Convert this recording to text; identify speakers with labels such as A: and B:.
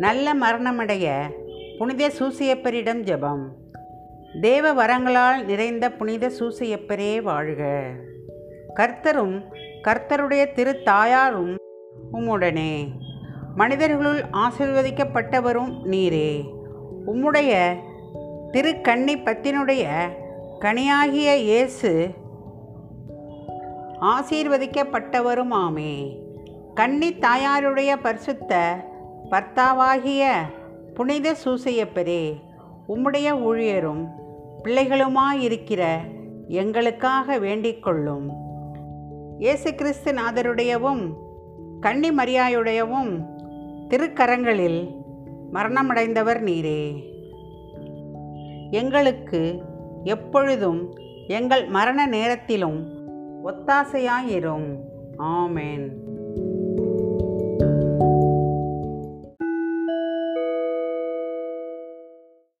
A: நல்ல மரணமடைய புனித சூசியப்பரிடம் ஜெபம். தேவ வரங்களால் நிறைந்த புனித சூசியப்பரே வாழ்க. கர்த்தரும் கர்த்தருடைய திரு தாயாரும் உம்முடனே. மனிதர்களுள் ஆசீர்வதிக்கப்பட்டவரும் நீரே. உம்முடைய திருக்கன்னி பத்தினுடைய கனியாகிய இயேசு ஆசீர்வதிக்கப்பட்டவருமாமே. கன்னி தாயாருடைய பரிசுத்த பர்த்தாவாகிய புனித சூசையப்பரே உம்முடைய ஊழியரும் பிள்ளைகளுமாயிருக்கிற எங்களுக்காக வேண்டிக் கொள்ளும் இயேசு கிறிஸ்து நாதருடையவும் கன்னி மரியாயுடையவும் திருக்கரங்களில் மரணமடைந்தவர் நீரே. எங்களுக்கு எப்பொழுதும் எங்கள் மரண நேரத்திலும் ஒத்தாசையாயிரும். ஆமேன்.